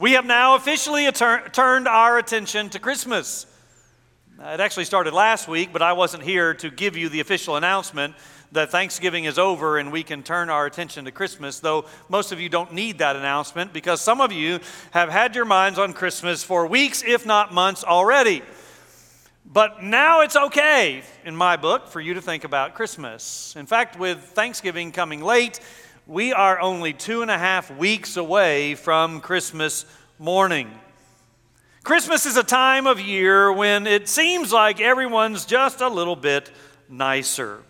We have now officially turned our attention to Christmas. It actually started last week, but I wasn't here to give you the official announcement that Thanksgiving is over and we can turn our attention to Christmas, though most of you don't need that announcement because some of you have had your minds on Christmas for weeks, if not months already. But now it's okay, in my book, for you to think about Christmas. In fact, with Thanksgiving coming late, we are only two and a half weeks away from Christmas morning. Christmas is a time of year when it seems like everyone's just a little bit nicer.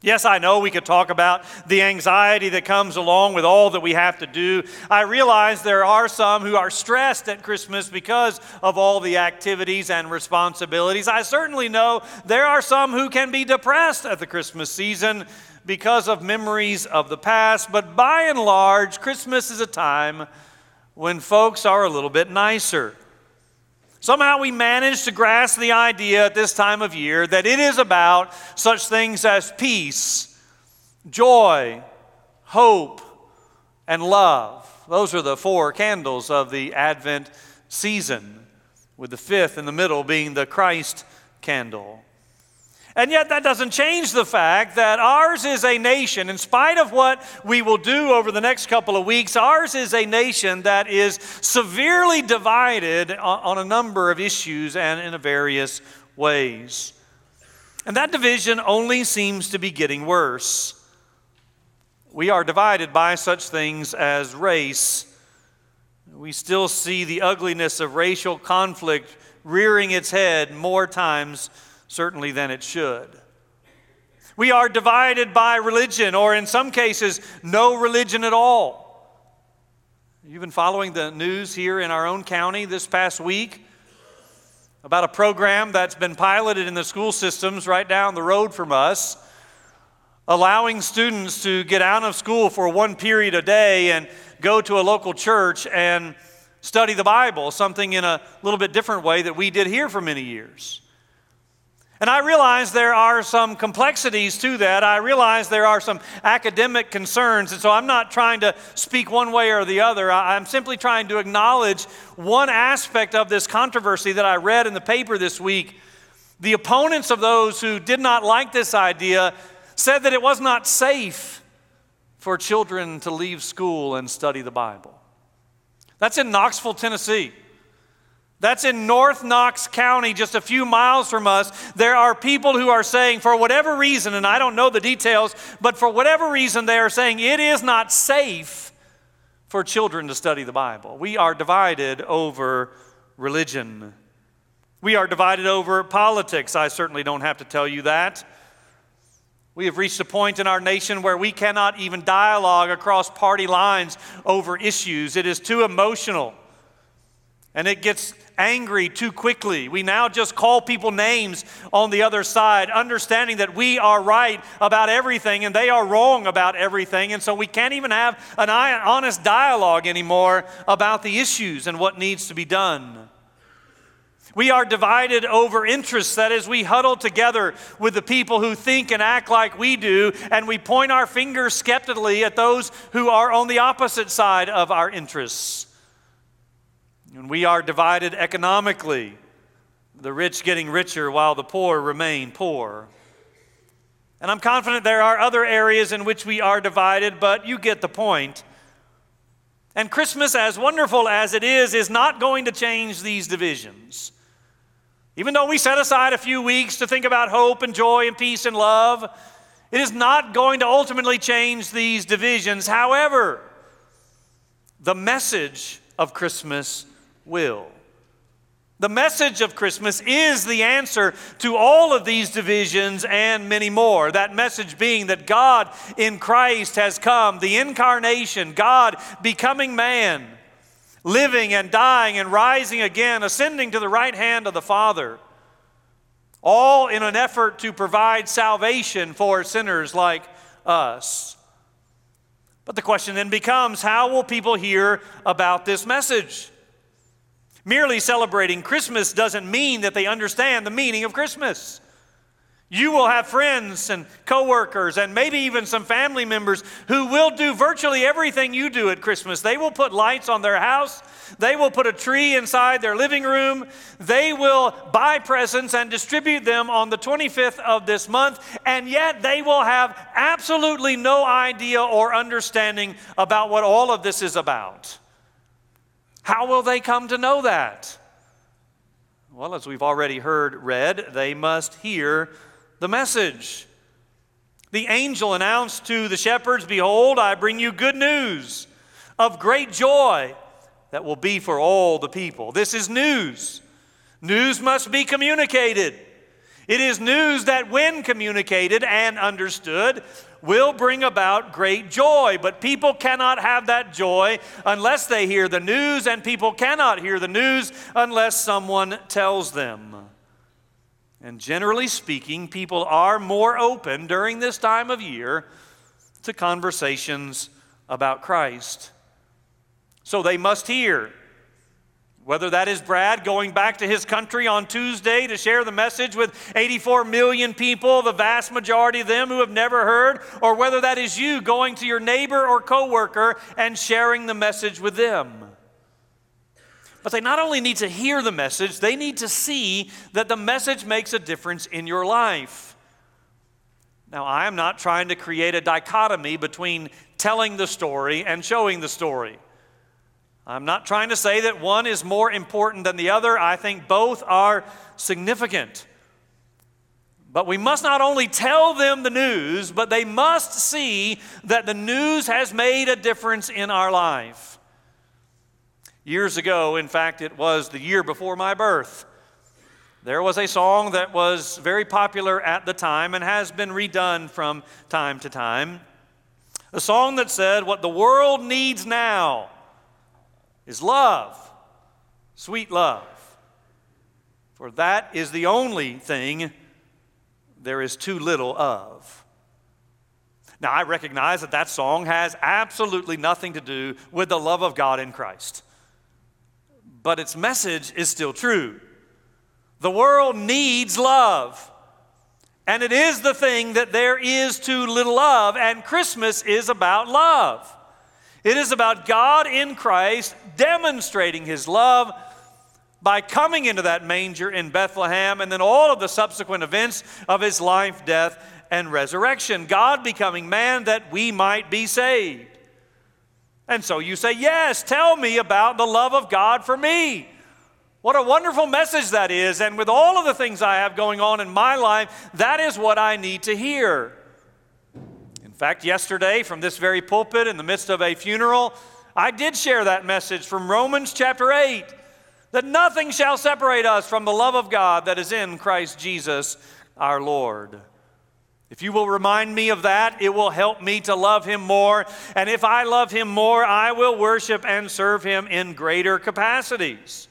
Yes, I know we could talk about the anxiety that comes along with all that we have to do. I realize there are some who are stressed at Christmas because of all the activities and responsibilities. I certainly know there are some who can be depressed at the Christmas season because of memories of the past, but by and large, Christmas is a time when folks are a little bit nicer. Somehow we manage to grasp the idea at this time of year that it is about such things as peace, joy, hope, and love. Those are the four candles of the Advent season, with the fifth in the middle being the Christ candle. And yet, that doesn't change the fact that ours is a nation, in spite of what we will do over the next couple of weeks, ours is a nation that is severely divided on a number of issues and in various ways. And that division only seems to be getting worse. We are divided by such things as race. We still see the ugliness of racial conflict rearing its head more times certainly than it should. We are divided by religion, or in some cases, no religion at all. You've been following the news here in our own county this past week about a program that's been piloted in the school systems right down the road from us, allowing students to get out of school for one period a day and go to a local church and study the Bible, something in a little bit different way that we did here for many years. And I realize there are some complexities to that. I realize there are some academic concerns. And so I'm not trying to speak one way or the other. I'm simply trying to acknowledge one aspect of this controversy that I read in the paper this week. The opponents of those who did not like this idea said that it was not safe for children to leave school and study the Bible. That's in Knoxville, Tennessee. That's in North Knox County, just a few miles from us. There are people who are saying, for whatever reason, and I don't know the details, but for whatever reason, they are saying it is not safe for children to study the Bible. We are divided over religion. We are divided over politics. I certainly don't have to tell you that. We have reached a point in our nation where we cannot even dialogue across party lines over issues. It is too emotional and it gets angry too quickly. We now just call people names on the other side, understanding that we are right about everything and they are wrong about everything. And so we can't even have an honest dialogue anymore about the issues and what needs to be done. We are divided over interests. That is, we huddle together with the people who think and act like we do, and we point our fingers skeptically at those who are on the opposite side of our interests. And we are divided economically, the rich getting richer while the poor remain poor. And I'm confident there are other areas in which we are divided, but you get the point. And Christmas, as wonderful as it is, is not going to change these divisions. Even though we set aside a few weeks to think about hope and joy and peace and love, it is not going to ultimately change these divisions. However, the message of Christmas will. The message of Christmas is the answer to all of these divisions and many more. That message being that God in Christ has come, the incarnation, God becoming man, living and dying and rising again, ascending to the right hand of the Father, all in an effort to provide salvation for sinners like us. But the question then becomes how will people hear about this message? Merely celebrating Christmas doesn't mean that they understand the meaning of Christmas. You will have friends and coworkers and maybe even some family members who will do virtually everything you do at Christmas. They will put lights on their house. They will put a tree inside their living room. They will buy presents and distribute them on the 25th of this month. And yet they will have absolutely no idea or understanding about what all of this is about. How will they come to know that? Well, as we've already heard read, they must hear the message. The angel announced to the shepherds, Behold, I bring you good news of great joy that will be for all the people. This is news. News must be communicated. It is news that, when communicated and understood, will bring about great joy. But people cannot have that joy unless they hear the news, and people cannot hear the news unless someone tells them. And generally speaking, people are more open during this time of year to conversations about Christ. So they must hear. Whether that is Brad going back to his country on Tuesday to share the message with 84 million people, the vast majority of them who have never heard, or whether that is you going to your neighbor or coworker and sharing the message with them. But they not only need to hear the message, they need to see that the message makes a difference in your life. Now, I am not trying to create a dichotomy between telling the story and showing the story. I'm not trying to say that one is more important than the other. I think both are significant. But we must not only tell them the news, but they must see that the news has made a difference in our life. Years ago, in fact, it was the year before my birth, there was a song that was very popular at the time and has been redone from time to time. A song that said, What the world needs now is love, sweet love. For that is the only thing there is too little of. Now, I recognize that that song has absolutely nothing to do with the love of God in Christ but its message is still true. The world needs love. And it is the thing that there is too little of, and Christmas is about love. It is about God in Christ demonstrating his love by coming into that manger in Bethlehem and then all of the subsequent events of his life, death, and resurrection. God becoming man that we might be saved. And so you say, Yes, tell me about the love of God for me. What a wonderful message that is. And with all of the things I have going on in my life, that is what I need to hear. In fact, yesterday, from this very pulpit, in the midst of a funeral, I did share that message from Romans chapter 8 that nothing shall separate us from the love of God that is in Christ Jesus our Lord. If you will remind me of that, it will help me to love Him more. And if I love Him more, I will worship and serve Him in greater capacities.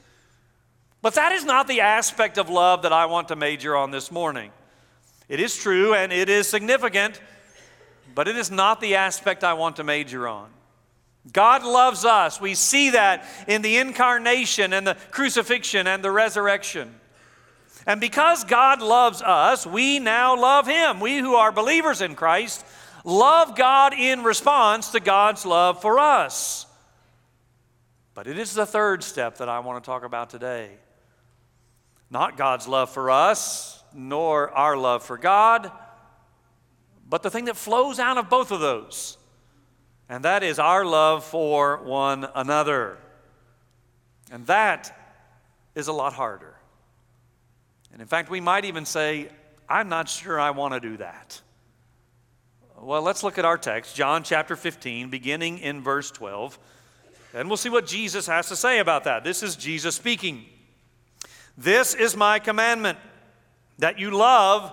But that is not the aspect of love that I want to major on this morning. It is true and it is significant, but it is not the aspect I want to major on. God loves us. We see that in the incarnation and the crucifixion and the resurrection. And because God loves us, we now love Him. We who are believers in Christ love God in response to God's love for us. But it is the third step that I want to talk about today. Not God's love for us, nor our love for God, but the thing that flows out of both of those. And that is our love for one another. And that is a lot harder. And in fact, we might even say, I'm not sure I want to do that. Well, let's look at our text, John chapter 15, beginning in verse 12, and we'll see what Jesus has to say about that. This is Jesus speaking. This is my commandment that you love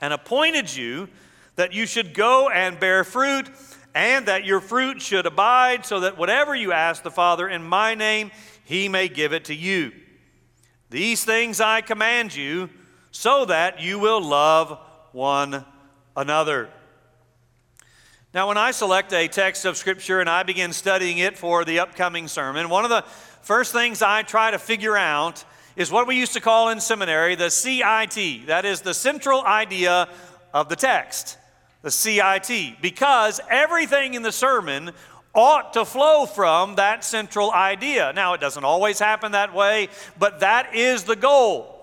and appointed you that you should go and bear fruit, and that your fruit should abide, so that whatever you ask the Father in my name, he may give it to you. These things I command you, so that you will love one another. Now, when I select a text of Scripture and I begin studying it for the upcoming sermon, one of the first things I try to figure out is what we used to call in seminary the CIT. That is the central idea of the text, the CIT, because everything in the sermon ought to flow from that central idea. Now, it doesn't always happen that way, but that is the goal.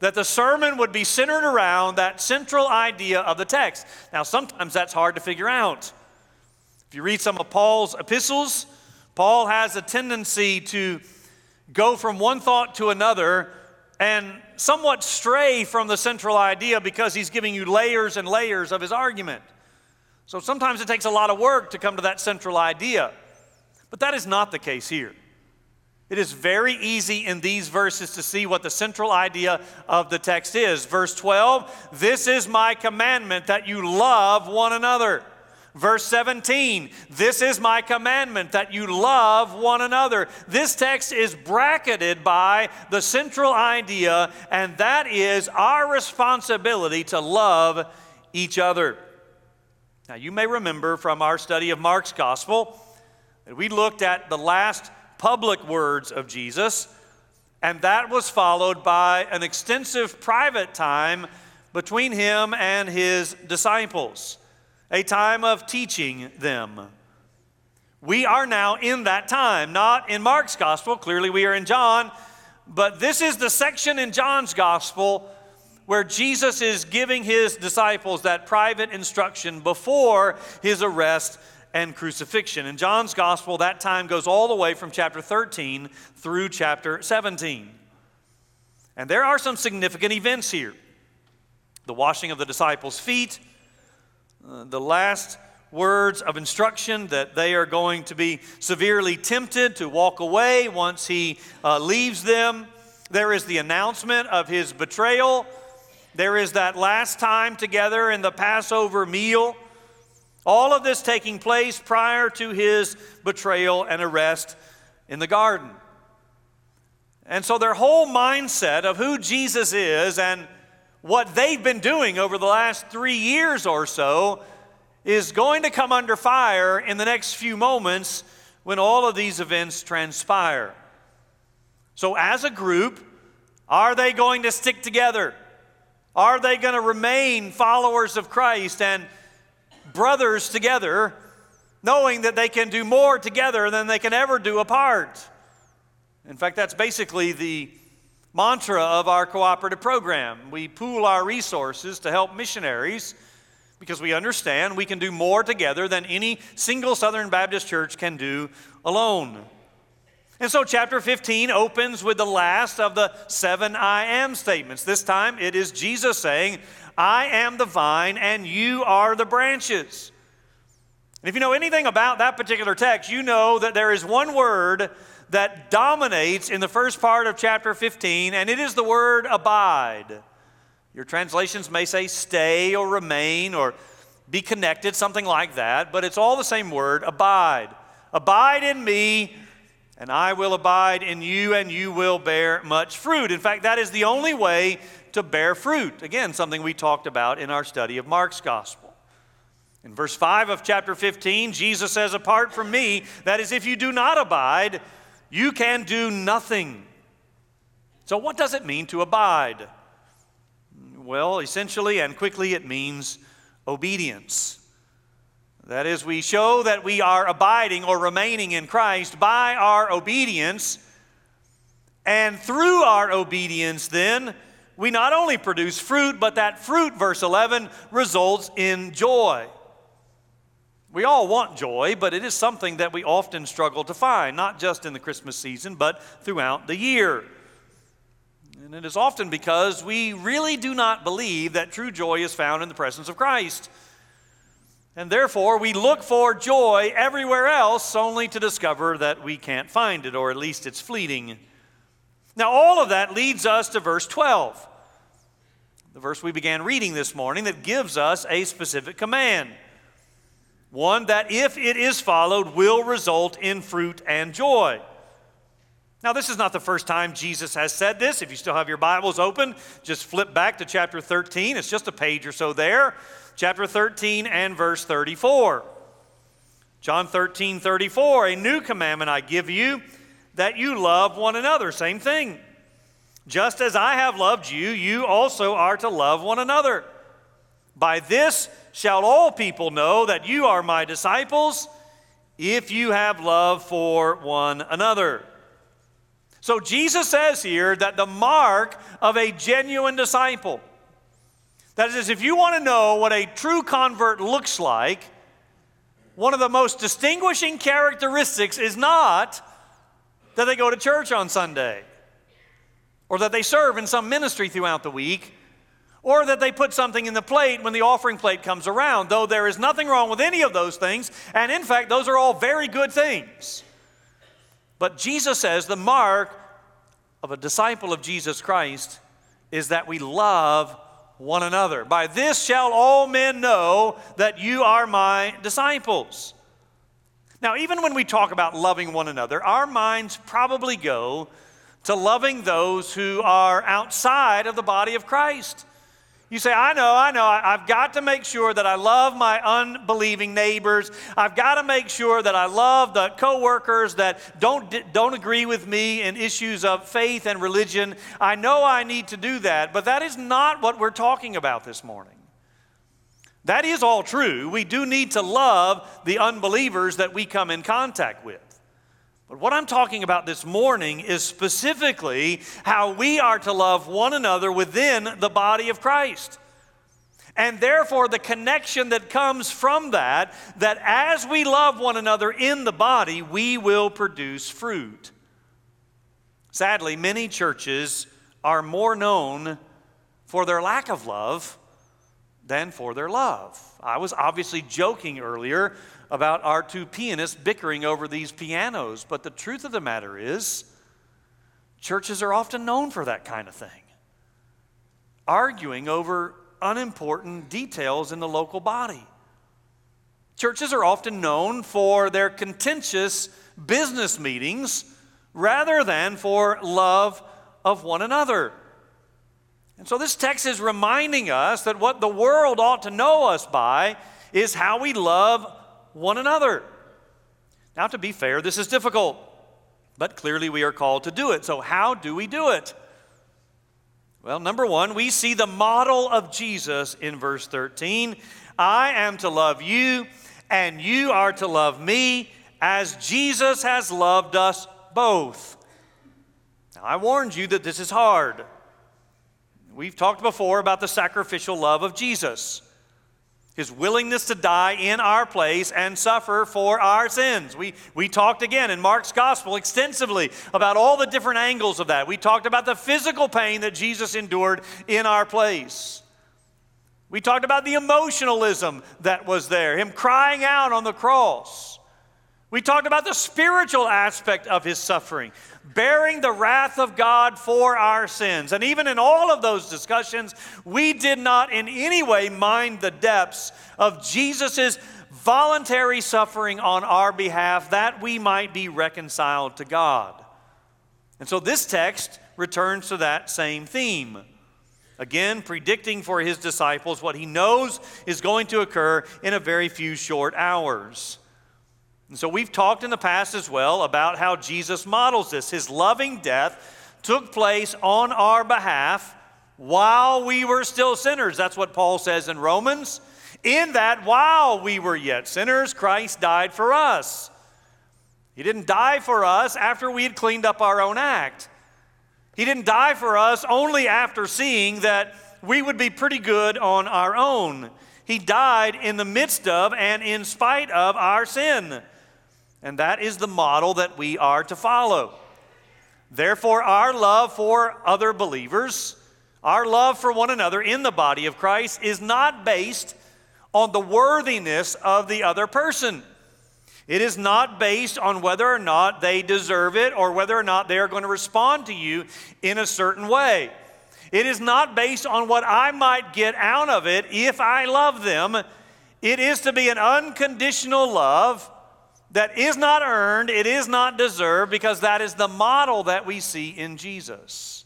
That the sermon would be centered around that central idea of the text. Now, sometimes that's hard to figure out. If you read some of Paul's epistles, Paul has a tendency to go from one thought to another and somewhat stray from the central idea because he's giving you layers and layers of his argument. So sometimes it takes a lot of work to come to that central idea. But that is not the case here. It is very easy in these verses to see what the central idea of the text is. Verse 12, this is my commandment that you love one another. Verse 17, this is my commandment that you love one another. This text is bracketed by the central idea, and that is our responsibility to love each other. Now, you may remember from our study of Mark's gospel that we looked at the last public words of Jesus, and that was followed by an extensive private time between him and his disciples a time of teaching them. We are now in that time, not in Mark's gospel. Clearly, we are in John, but this is the section in John's gospel where Jesus is giving his disciples that private instruction before his arrest and crucifixion. In John's gospel, that time goes all the way from chapter 13 through chapter 17. And there are some significant events here the washing of the disciples' feet uh, the last words of instruction that they are going to be severely tempted to walk away once he uh, leaves them. There is the announcement of his betrayal. There is that last time together in the Passover meal. All of this taking place prior to his betrayal and arrest in the garden. And so their whole mindset of who Jesus is and what they've been doing over the last three years or so is going to come under fire in the next few moments when all of these events transpire. So, as a group, are they going to stick together? Are they going to remain followers of Christ and brothers together, knowing that they can do more together than they can ever do apart? In fact, that's basically the mantra of our cooperative program. We pool our resources to help missionaries because we understand we can do more together than any single Southern Baptist church can do alone. And so, chapter 15 opens with the last of the seven I am statements. This time it is Jesus saying, I am the vine and you are the branches. And if you know anything about that particular text, you know that there is one word that dominates in the first part of chapter 15, and it is the word abide. Your translations may say stay or remain or be connected, something like that, but it's all the same word abide. Abide in me, and I will abide in you, and you will bear much fruit. In fact, that is the only way to bear fruit. Again, something we talked about in our study of Mark's gospel. In verse 5 of chapter 15, Jesus says, Apart from me, that is, if you do not abide, you can do nothing. So, what does it mean to abide? Well, essentially and quickly, it means obedience. That is, we show that we are abiding or remaining in Christ by our obedience. And through our obedience, then, we not only produce fruit, but that fruit, verse 11, results in joy. We all want joy, but it is something that we often struggle to find, not just in the Christmas season, but throughout the year. And it is often because we really do not believe that true joy is found in the presence of Christ. And therefore, we look for joy everywhere else only to discover that we can't find it, or at least it's fleeting. Now, all of that leads us to verse 12. the verse we began reading this morning that gives us a specific command. One that, if it is followed, will result in fruit and joy. Now, this is not the first time Jesus has said this. If you still have your Bibles open, just flip back to chapter 13. It's just a page or so there. Chapter 13 and verse 34. John 13, 34. A new commandment I give you, that you love one another. Same thing. Just as I have loved you, you also are to love one another. By this shall all people know that you are my disciples, if you have love for one another. So Jesus says here that the mark of a genuine disciple, that is, if you want to know what a true convert looks like, one of the most distinguishing characteristics is not that they go to church on Sunday or that they serve in some ministry throughout the week or that they put something in the plate when the offering plate comes around, though there is nothing wrong with any of those things. And in fact, those are all very good things. But Jesus says the mark of a disciple of Jesus Christ is that we love one another. By this shall all men know that you are my disciples. Now, even when we talk about loving one another, our minds probably go to loving those who are outside of the body of Christ. You say, I know, I know, I've got to make sure that I love my unbelieving neighbors. I've got to make sure that I love the coworkers that don't, don't agree with me in issues of faith and religion. I know I need to do that, but that is not what we're talking about this morning. That is all true. We do need to love the unbelievers that we come in contact with. But what I'm talking about this morning is specifically how we are to love one another within the body of Christ. And therefore, the connection that comes from that, that as we love one another in the body, we will produce fruit. Sadly, many churches are more known for their lack of love than for their love. I was obviously joking earlier about our two pianists bickering over these pianos. But the truth of the matter is, churches are often known for that kind of thing arguing over unimportant details in the local body. Churches are often known for their contentious business meetings rather than for love of one another. And so this text is reminding us that what the world ought to know us by is how we love one another. Now, to be fair, this is difficult, but clearly we are called to do it. So, how do we do it? Well, number one, we see the model of Jesus in verse 13. I am to love you, and you are to love me, as Jesus has loved us both. Now, I warned you that this is hard. We've talked before about the sacrificial love of Jesus his willingness to die in our place and suffer for our sins. We, we talked again in Mark's gospel extensively about all the different angles of that. We talked about the physical pain that Jesus endured in our place. We talked about the emotionalism that was there, him crying out on the cross. We talked about the spiritual aspect of his suffering, bearing the wrath of God for our sins. And even in all of those discussions, we did not in any way mind the depths of Jesus' voluntary suffering on our behalf that we might be reconciled to God. And so this text returns to that same theme. Again, predicting for his disciples what he knows is going to occur in a very few short hours. And so we've talked in the past as well about how Jesus models this. His loving death took place on our behalf while we were still sinners. That's what Paul says in Romans. In that, while we were yet sinners, Christ died for us. He didn't die for us after we had cleaned up our own act. He didn't die for us only after seeing that we would be pretty good on our own. He died in the midst of and in spite of our sin. And that is the model that we are to follow. Therefore, our love for other believers, our love for one another in the body of Christ, is not based on the worthiness of the other person. It is not based on whether or not they deserve it or whether or not they are going to respond to you in a certain way. It is not based on what I might get out of it if I love them. It is to be an unconditional love that is not earned, it is not deserved, because that is the model that we see in Jesus.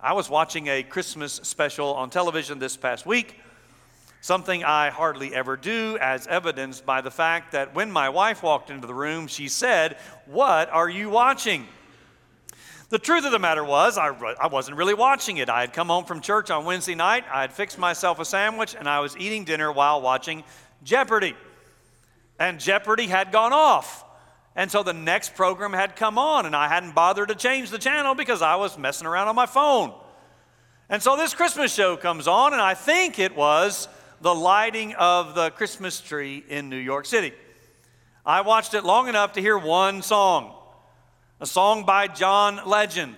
I was watching a Christmas special on television this past week, something I hardly ever do, as evidenced by the fact that when my wife walked into the room, she said, What are you watching? The truth of the matter was, I, I wasn't really watching it. I had come home from church on Wednesday night, I had fixed myself a sandwich, and I was eating dinner while watching Jeopardy! And Jeopardy had gone off. And so the next program had come on, and I hadn't bothered to change the channel because I was messing around on my phone. And so this Christmas show comes on, and I think it was the lighting of the Christmas tree in New York City. I watched it long enough to hear one song a song by John Legend.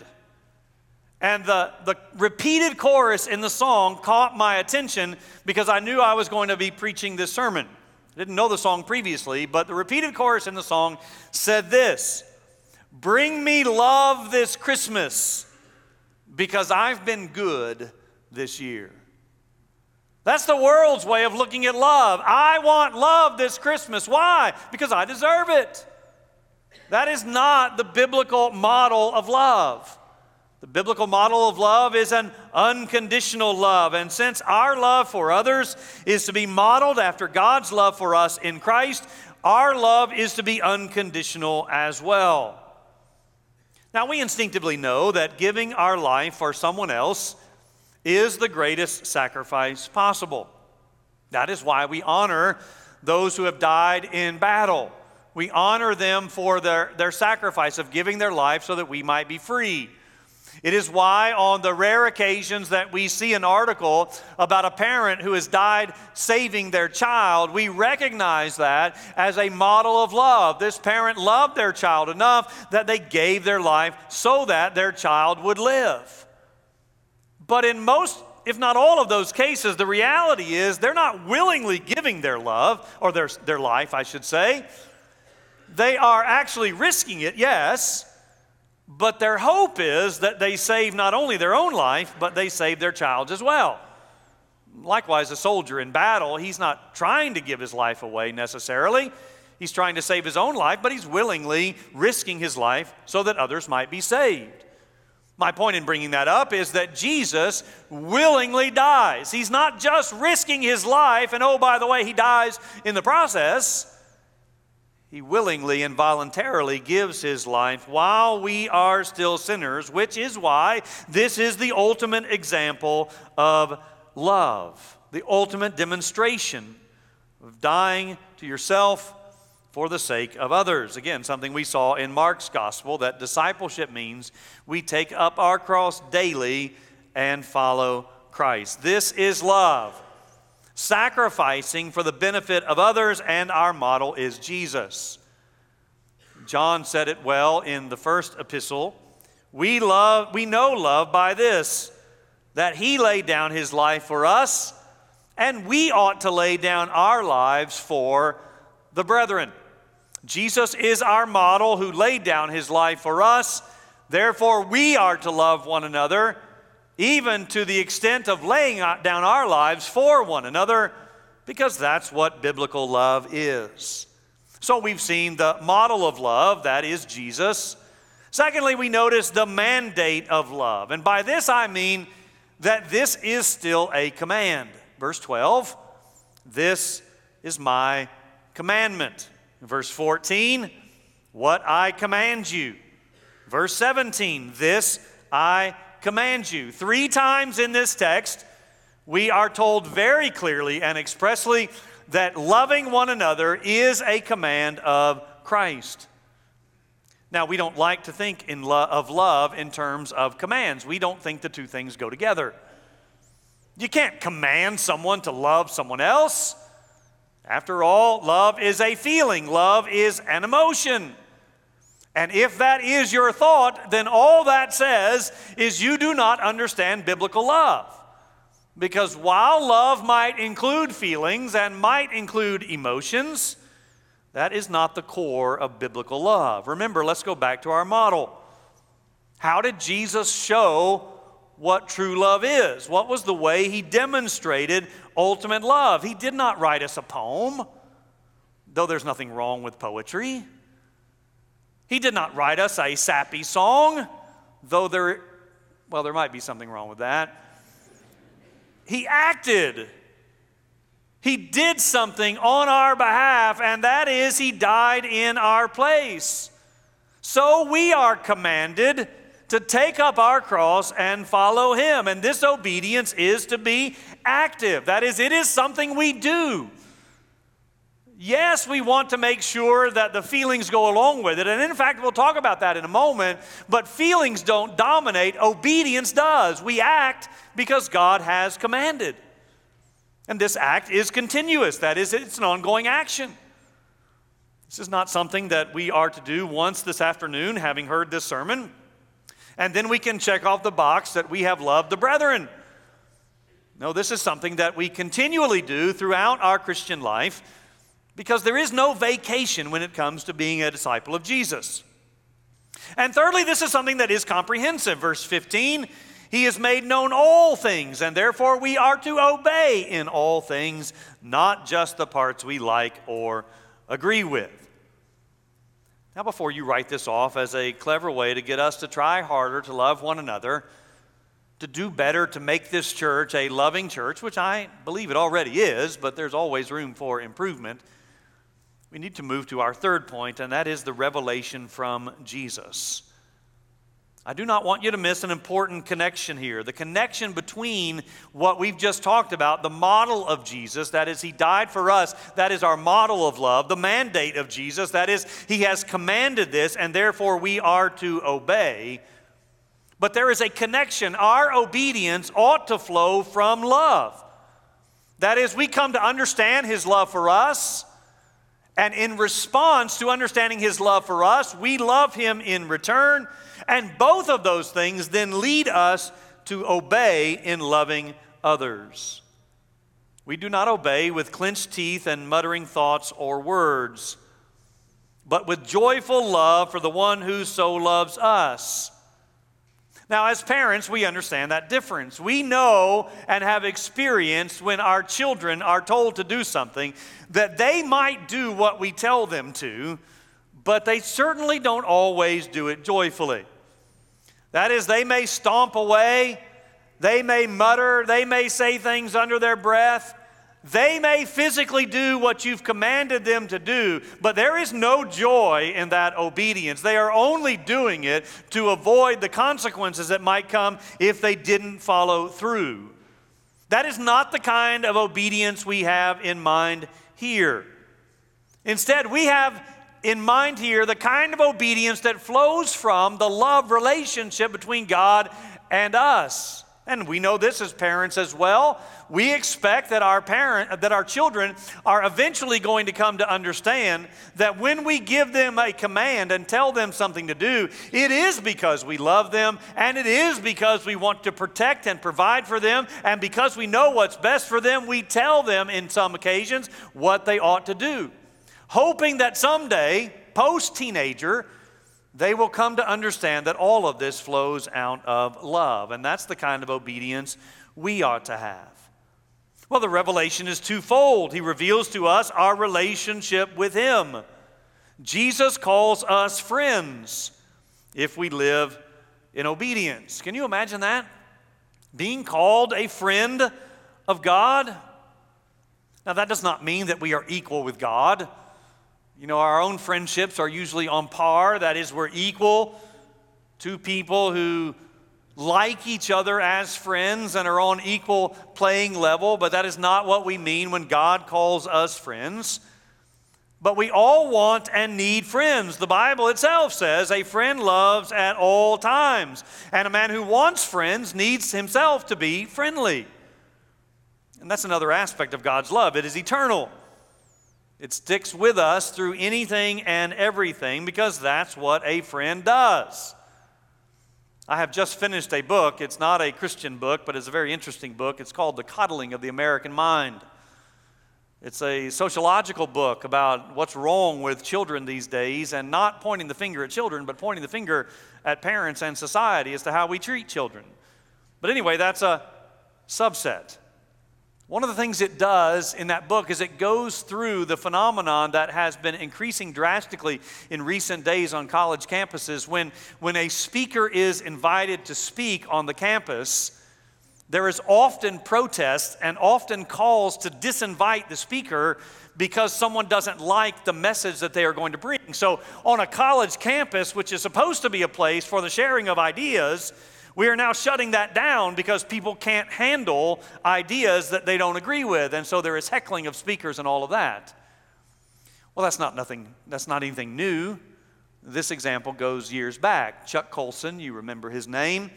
And the, the repeated chorus in the song caught my attention because I knew I was going to be preaching this sermon. I didn't know the song previously, but the repeated chorus in the song said this Bring me love this Christmas because I've been good this year. That's the world's way of looking at love. I want love this Christmas. Why? Because I deserve it. That is not the biblical model of love. The biblical model of love is an unconditional love. And since our love for others is to be modeled after God's love for us in Christ, our love is to be unconditional as well. Now, we instinctively know that giving our life for someone else is the greatest sacrifice possible. That is why we honor those who have died in battle. We honor them for their, their sacrifice of giving their life so that we might be free. It is why, on the rare occasions that we see an article about a parent who has died saving their child, we recognize that as a model of love. This parent loved their child enough that they gave their life so that their child would live. But in most, if not all of those cases, the reality is they're not willingly giving their love, or their, their life, I should say. They are actually risking it, yes, but their hope is that they save not only their own life, but they save their child as well. Likewise, a soldier in battle, he's not trying to give his life away necessarily. He's trying to save his own life, but he's willingly risking his life so that others might be saved. My point in bringing that up is that Jesus willingly dies. He's not just risking his life, and oh, by the way, he dies in the process. He willingly and voluntarily gives his life while we are still sinners, which is why this is the ultimate example of love, the ultimate demonstration of dying to yourself for the sake of others. Again, something we saw in Mark's gospel that discipleship means we take up our cross daily and follow Christ. This is love sacrificing for the benefit of others, and our model is Jesus. John said it well in the first epistle. We love we know love by this that he laid down his life for us and we ought to lay down our lives for the brethren. Jesus is our model who laid down his life for us. Therefore we are to love one another even to the extent of laying down our lives for one another, because that's what biblical love is. So we've seen the model of love, that is Jesus. Secondly, we notice the mandate of love. And by this I mean that this is still a command. Verse 12, this is my commandment. Verse 14, what I command you. Verse 17, this I commands you. Three times in this text, we are told very clearly and expressly that loving one another is a command of Christ. Now, we don't like to think in lo- of love in terms of commands. We don't think the two things go together. You can't command someone to love someone else. After all, love is a feeling, love is an emotion. And if that is your thought, then all that says is you do not understand biblical love. Because while love might include feelings and might include emotions, that is not the core of biblical love. Remember, let's go back to our model. How did Jesus show what true love is. What was the way he demonstrated ultimate love? He did not write us a poem, though there's nothing wrong with poetry. He did not write us a sappy song, though there, well, there might be something wrong with that. He acted. He did something on our behalf, and that is, He died in our place. So we are commanded to take up our cross and follow Him. And this obedience is to be active. That is, it is something we do. Yes, we want to make sure that the feelings go along with it. And in fact, we'll talk about that in a moment. But feelings don't dominate, obedience does. We act because God has commanded. And this act is continuous, that is, it's an ongoing action. This is not something that we are to do once this afternoon, having heard this sermon, and then we can check off the box that we have loved the brethren. No, this is something that we continually do throughout our Christian life because there is no vacation when it comes to being a disciple of Jesus. And thirdly, this is something that is comprehensive. Verse 15 he has made known all things, and therefore we are to obey in all things, not just the parts we like or agree with. Now, before you write this off as a clever way to get us to try harder to love one another, to do better, to make this church a loving church, which I believe it already is, but there's always room for improvement, we need to move to our third point, and that is the revelation from Jesus. I do not want you to miss an important connection here. The connection between what we've just talked about, the model of Jesus, that is, He died for us, that is our model of love, the mandate of Jesus, that is, He has commanded this, and therefore we are to obey. But there is a connection. Our obedience ought to flow from love. That is, we come to understand His love for us. And in response to understanding his love for us, we love him in return. And both of those things then lead us to obey in loving others. We do not obey with clenched teeth and muttering thoughts or words, but with joyful love for the one who so loves us. Now, as parents, we understand that difference. We know and have experienced when our children are told to do something that they might do what we tell them to, but they certainly don't always do it joyfully. That is, they may stomp away, they may mutter, they may say things under their breath, they may physically do what you've commanded them to do, but there is no joy in that obedience. They are only doing it to avoid the consequences that might come if they didn't follow through. That is not the kind of obedience we have in mind here. Instead, we have in mind here the kind of obedience that flows from the love relationship between God and us. And we know this as parents as well. We expect that our parent that our children are eventually going to come to understand that when we give them a command and tell them something to do, it is because we love them and it is because we want to protect and provide for them and because we know what's best for them, we tell them in some occasions what they ought to do. Hoping that someday, post teenager, they will come to understand that all of this flows out of love. And that's the kind of obedience we ought to have. Well, the revelation is twofold. He reveals to us our relationship with Him. Jesus calls us friends if we live in obedience. Can you imagine that? Being called a friend of God? Now, that does not mean that we are equal with God. You know, our own friendships are usually on par. That is, we're equal. Two people who like each other as friends and are on equal playing level, but that is not what we mean when God calls us friends. But we all want and need friends. The Bible itself says a friend loves at all times, and a man who wants friends needs himself to be friendly. And that's another aspect of God's love. It is eternal. It sticks with us through anything and everything because that's what a friend does. I have just finished a book. It's not a Christian book, but it's a very interesting book. It's called The Coddling of the American Mind. It's a sociological book about what's wrong with children these days and not pointing the finger at children, but pointing the finger at parents and society as to how we treat children. But anyway, that's a subset. One of the things it does in that book is it goes through the phenomenon that has been increasing drastically in recent days on college campuses. When, when a speaker is invited to speak on the campus, there is often protest and often calls to disinvite the speaker because someone doesn't like the message that they are going to bring. So, on a college campus, which is supposed to be a place for the sharing of ideas, we are now shutting that down because people can't handle ideas that they don't agree with. And so there is heckling of speakers and all of that. Well, that's not nothing, that's not anything new. This example goes years back. Chuck Colson, you remember his name,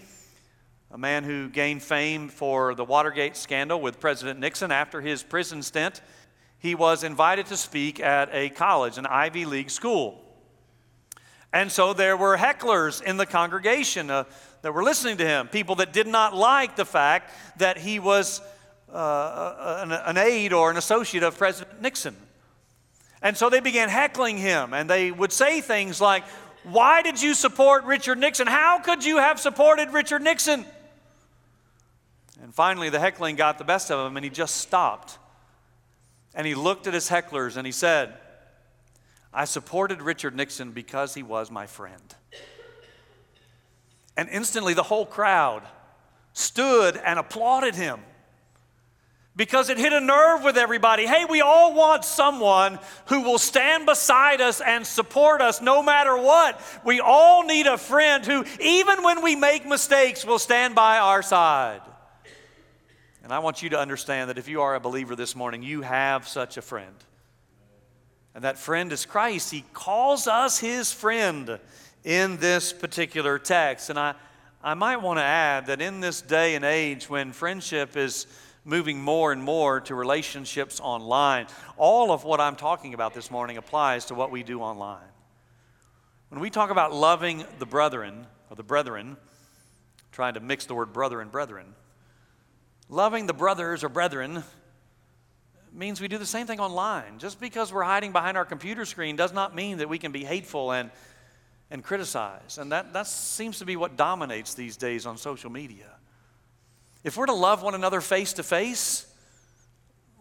a man who gained fame for the Watergate scandal with President Nixon after his prison stint. He was invited to speak at a college, an Ivy League school. And so there were hecklers in the congregation. Uh, that were listening to him, people that did not like the fact that he was uh, an, an aide or an associate of President Nixon. And so they began heckling him, and they would say things like, Why did you support Richard Nixon? How could you have supported Richard Nixon? And finally, the heckling got the best of him, and he just stopped. And he looked at his hecklers and he said, I supported Richard Nixon because he was my friend. And instantly the whole crowd stood and applauded him because it hit a nerve with everybody. Hey, we all want someone who will stand beside us and support us no matter what. We all need a friend who, even when we make mistakes, will stand by our side. And I want you to understand that if you are a believer this morning, you have such a friend. And that friend is Christ. He calls us his friend in this particular text. And I, I might want to add that in this day and age when friendship is moving more and more to relationships online, all of what I'm talking about this morning applies to what we do online. When we talk about loving the brethren, or the brethren, trying to mix the word brother and brethren, loving the brothers or brethren means we do the same thing online. Just because we're hiding behind our computer screen does not mean that we can be hateful and and criticize. And that, that seems to be what dominates these days on social media. If we're to love one another face to face,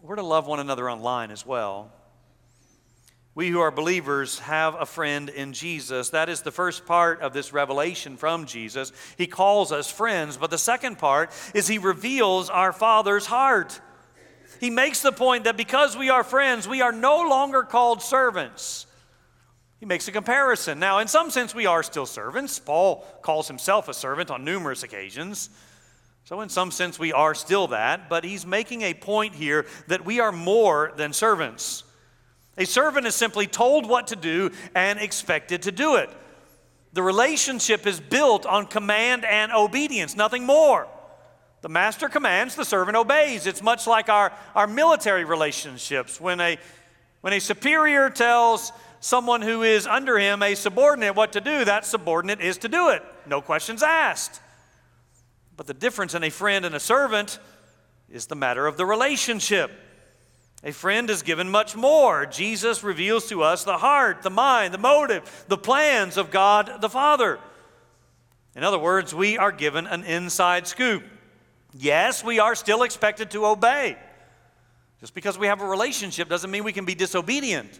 we're to love one another online as well. We who are believers have a friend in Jesus. That is the first part of this revelation from Jesus. He calls us friends, but the second part is he reveals our Father's heart. He makes the point that because we are friends, we are no longer called servants. He makes a comparison. Now, in some sense, we are still servants. Paul calls himself a servant on numerous occasions. So, in some sense, we are still that, but he's making a point here that we are more than servants. A servant is simply told what to do and expected to do it. The relationship is built on command and obedience, nothing more. The master commands, the servant obeys. It's much like our, our military relationships. When a, when a superior tells someone who is under him, a subordinate, what to do, that subordinate is to do it. No questions asked. But the difference in a friend and a servant is the matter of the relationship. A friend is given much more. Jesus reveals to us the heart, the mind, the motive, the plans of God the Father. In other words, we are given an inside scoop. Yes, we are still expected to obey. Just because we have a relationship doesn't mean we can be disobedient.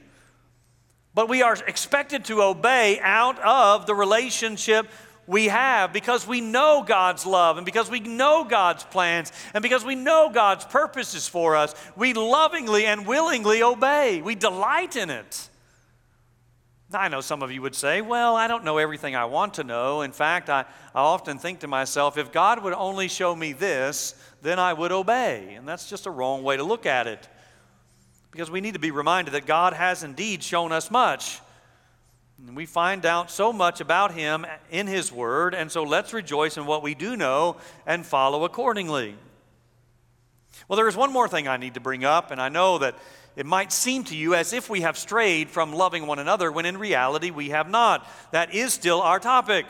But we are expected to obey out of the relationship we have because we know God's love and because we know God's plans and because we know God's purposes for us. We lovingly and willingly obey, we delight in it. I know some of you would say, Well, I don't know everything I want to know. In fact, I, I often think to myself, if God would only show me this, then I would obey. And that's just a wrong way to look at it because we need to be reminded that God has indeed shown us much. And we find out so much about Him in His Word, and so let's rejoice in what we do know and follow accordingly. Well, there is one more thing I need to bring up, and I know that it might seem to you as if we have strayed from loving one another when in reality we have not. That is still our topic.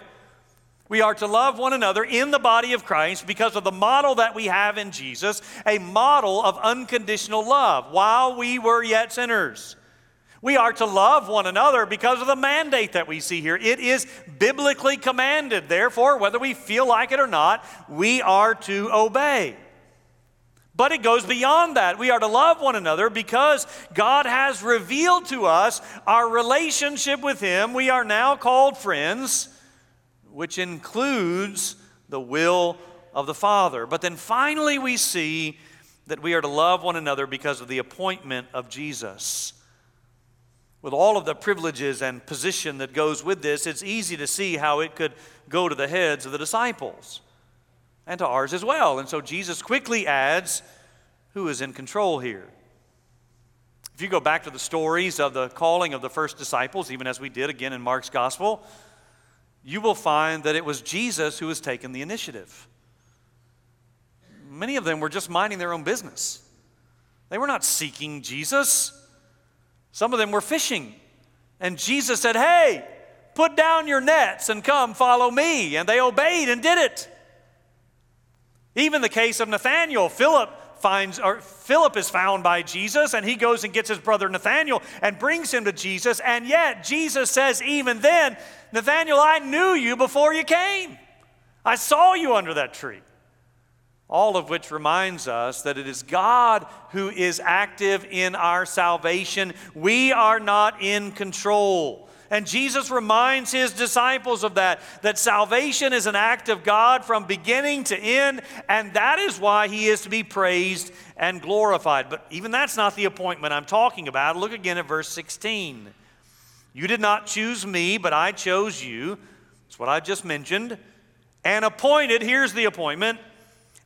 We are to love one another in the body of Christ because of the model that we have in Jesus, a model of unconditional love while we were yet sinners. We are to love one another because of the mandate that we see here. It is biblically commanded. Therefore, whether we feel like it or not, we are to obey. But it goes beyond that. We are to love one another because God has revealed to us our relationship with Him. We are now called friends, which includes the will of the Father. But then finally, we see that we are to love one another because of the appointment of Jesus. With all of the privileges and position that goes with this, it's easy to see how it could go to the heads of the disciples and to ours as well. And so Jesus quickly adds who is in control here. If you go back to the stories of the calling of the first disciples, even as we did again in Mark's gospel, you will find that it was Jesus who was taking the initiative. Many of them were just minding their own business. They were not seeking Jesus. Some of them were fishing. And Jesus said, Hey, put down your nets and come follow me. And they obeyed and did it. Even the case of Nathanael, Philip finds or Philip is found by Jesus and he goes and gets his brother Nathanael and brings him to Jesus and yet Jesus says even then Nathanael I knew you before you came. I saw you under that tree. All of which reminds us that it is God who is active in our salvation. We are not in control and Jesus reminds his disciples of that, that salvation is an act of God from beginning to end, and that is why he is to be praised and glorified. But even that's not the appointment I'm talking about. Look again at verse 16. You did not choose me, but I chose you. That's what I just mentioned. And appointed, here's the appointment,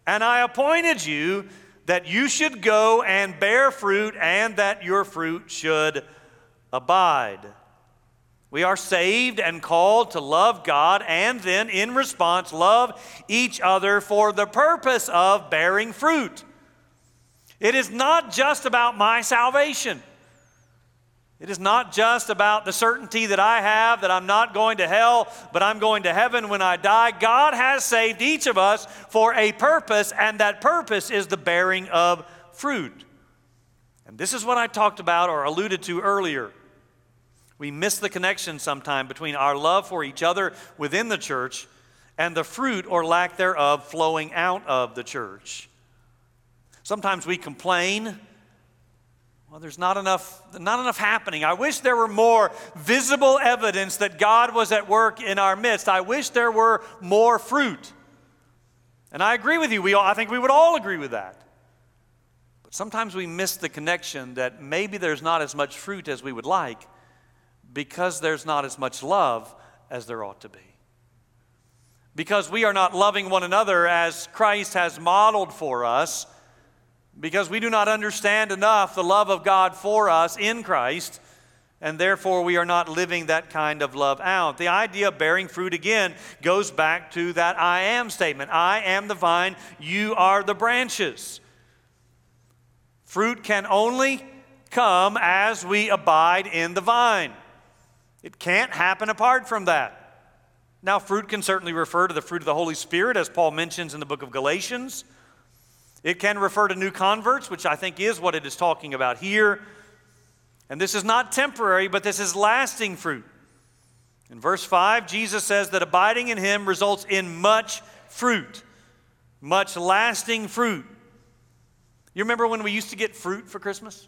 and I appointed you that you should go and bear fruit, and that your fruit should abide. We are saved and called to love God and then, in response, love each other for the purpose of bearing fruit. It is not just about my salvation. It is not just about the certainty that I have that I'm not going to hell, but I'm going to heaven when I die. God has saved each of us for a purpose, and that purpose is the bearing of fruit. And this is what I talked about or alluded to earlier. We miss the connection sometime between our love for each other within the church and the fruit or lack thereof flowing out of the church. Sometimes we complain. Well, there's not enough, not enough happening. I wish there were more visible evidence that God was at work in our midst. I wish there were more fruit. And I agree with you. We all, I think we would all agree with that. But sometimes we miss the connection that maybe there's not as much fruit as we would like because there's not as much love as there ought to be. Because we are not loving one another as Christ has modeled for us, because we do not understand enough the love of God for us in Christ, and therefore we are not living that kind of love out. The idea of bearing fruit again goes back to that I am statement I am the vine, you are the branches. Fruit can only come as we abide in the vine. It can't happen apart from that. Now, fruit can certainly refer to the fruit of the Holy Spirit, as Paul mentions in the book of Galatians. It can refer to new converts, which I think is what it is talking about here. And this is not temporary, but this is lasting fruit. In verse 5, Jesus says that abiding in him results in much fruit, much lasting fruit. You remember when we used to get fruit for Christmas?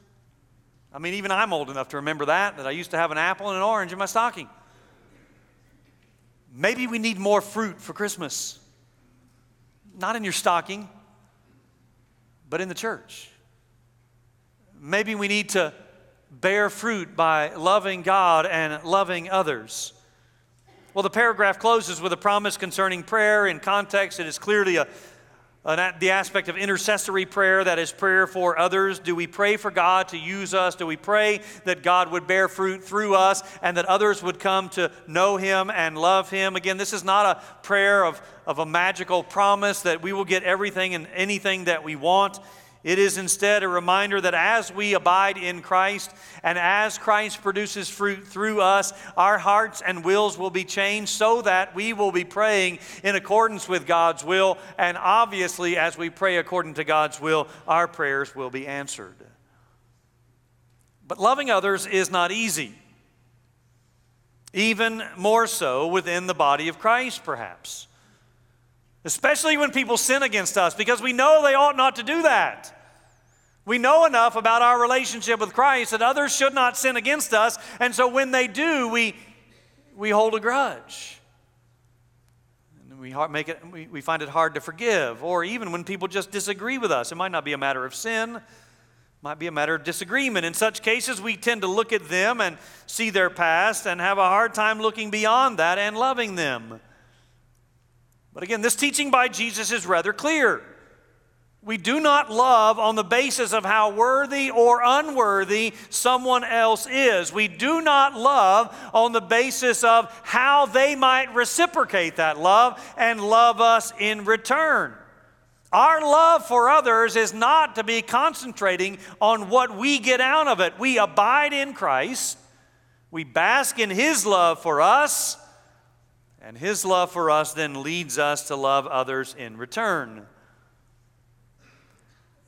I mean, even I'm old enough to remember that, that I used to have an apple and an orange in my stocking. Maybe we need more fruit for Christmas. Not in your stocking, but in the church. Maybe we need to bear fruit by loving God and loving others. Well, the paragraph closes with a promise concerning prayer. In context, it is clearly a uh, the aspect of intercessory prayer, that is prayer for others. Do we pray for God to use us? Do we pray that God would bear fruit through us and that others would come to know Him and love Him? Again, this is not a prayer of, of a magical promise that we will get everything and anything that we want. It is instead a reminder that as we abide in Christ and as Christ produces fruit through us, our hearts and wills will be changed so that we will be praying in accordance with God's will. And obviously, as we pray according to God's will, our prayers will be answered. But loving others is not easy. Even more so within the body of Christ, perhaps. Especially when people sin against us, because we know they ought not to do that. We know enough about our relationship with Christ that others should not sin against us, and so when they do, we, we hold a grudge. And we, make it, we, we find it hard to forgive, or even when people just disagree with us. It might not be a matter of sin, might be a matter of disagreement. In such cases, we tend to look at them and see their past and have a hard time looking beyond that and loving them. But again, this teaching by Jesus is rather clear. We do not love on the basis of how worthy or unworthy someone else is. We do not love on the basis of how they might reciprocate that love and love us in return. Our love for others is not to be concentrating on what we get out of it. We abide in Christ, we bask in His love for us, and His love for us then leads us to love others in return.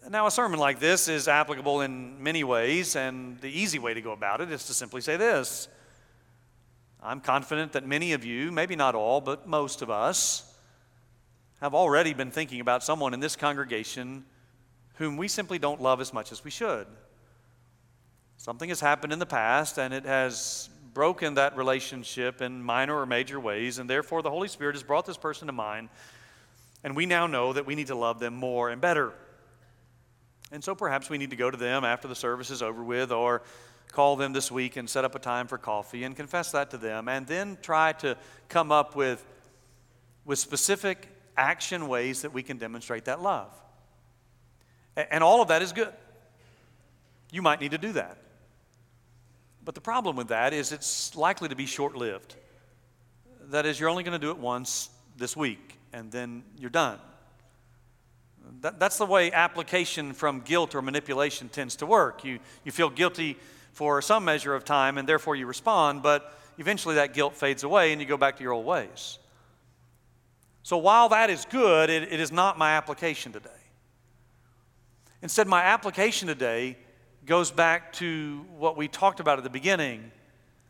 Now, a sermon like this is applicable in many ways, and the easy way to go about it is to simply say this I'm confident that many of you, maybe not all, but most of us, have already been thinking about someone in this congregation whom we simply don't love as much as we should. Something has happened in the past and it has broken that relationship in minor or major ways, and therefore the Holy Spirit has brought this person to mind, and we now know that we need to love them more and better. And so perhaps we need to go to them after the service is over with, or call them this week and set up a time for coffee and confess that to them, and then try to come up with, with specific action ways that we can demonstrate that love. And all of that is good. You might need to do that. But the problem with that is it's likely to be short lived. That is, you're only going to do it once this week, and then you're done. That, that's the way application from guilt or manipulation tends to work. You, you feel guilty for some measure of time, and therefore you respond, but eventually that guilt fades away and you go back to your old ways. So while that is good, it, it is not my application today. Instead, my application today goes back to what we talked about at the beginning.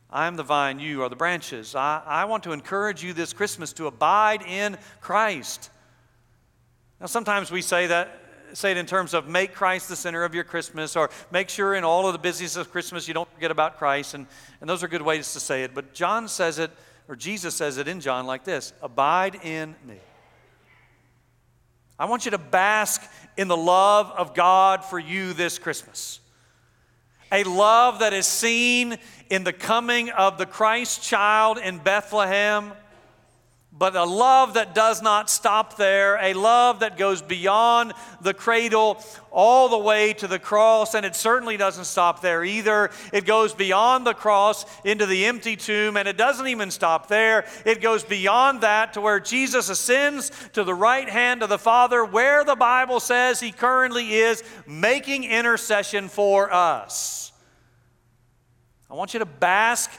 I am the vine, you are the branches. I, I want to encourage you this Christmas to abide in Christ. Now, sometimes we say that, say it in terms of make Christ the center of your Christmas, or make sure in all of the busyness of Christmas you don't forget about Christ, and, and those are good ways to say it. But John says it or Jesus says it in John like this Abide in me. I want you to bask in the love of God for you this Christmas. A love that is seen in the coming of the Christ child in Bethlehem but a love that does not stop there, a love that goes beyond the cradle all the way to the cross, and it certainly doesn't stop there either. It goes beyond the cross into the empty tomb, and it doesn't even stop there. It goes beyond that to where Jesus ascends to the right hand of the Father, where the Bible says he currently is making intercession for us. I want you to bask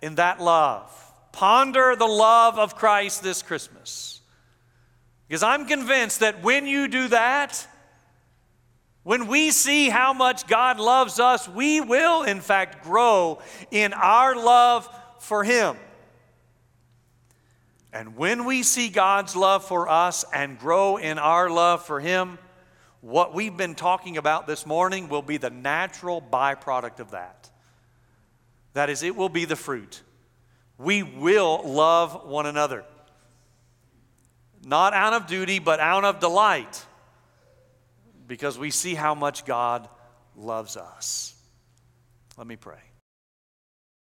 in that love. Ponder the love of Christ this Christmas. Because I'm convinced that when you do that, when we see how much God loves us, we will, in fact, grow in our love for Him. And when we see God's love for us and grow in our love for Him, what we've been talking about this morning will be the natural byproduct of that. That is, it will be the fruit we will love one another. Not out of duty, but out of delight, because we see how much God loves us. Let me pray.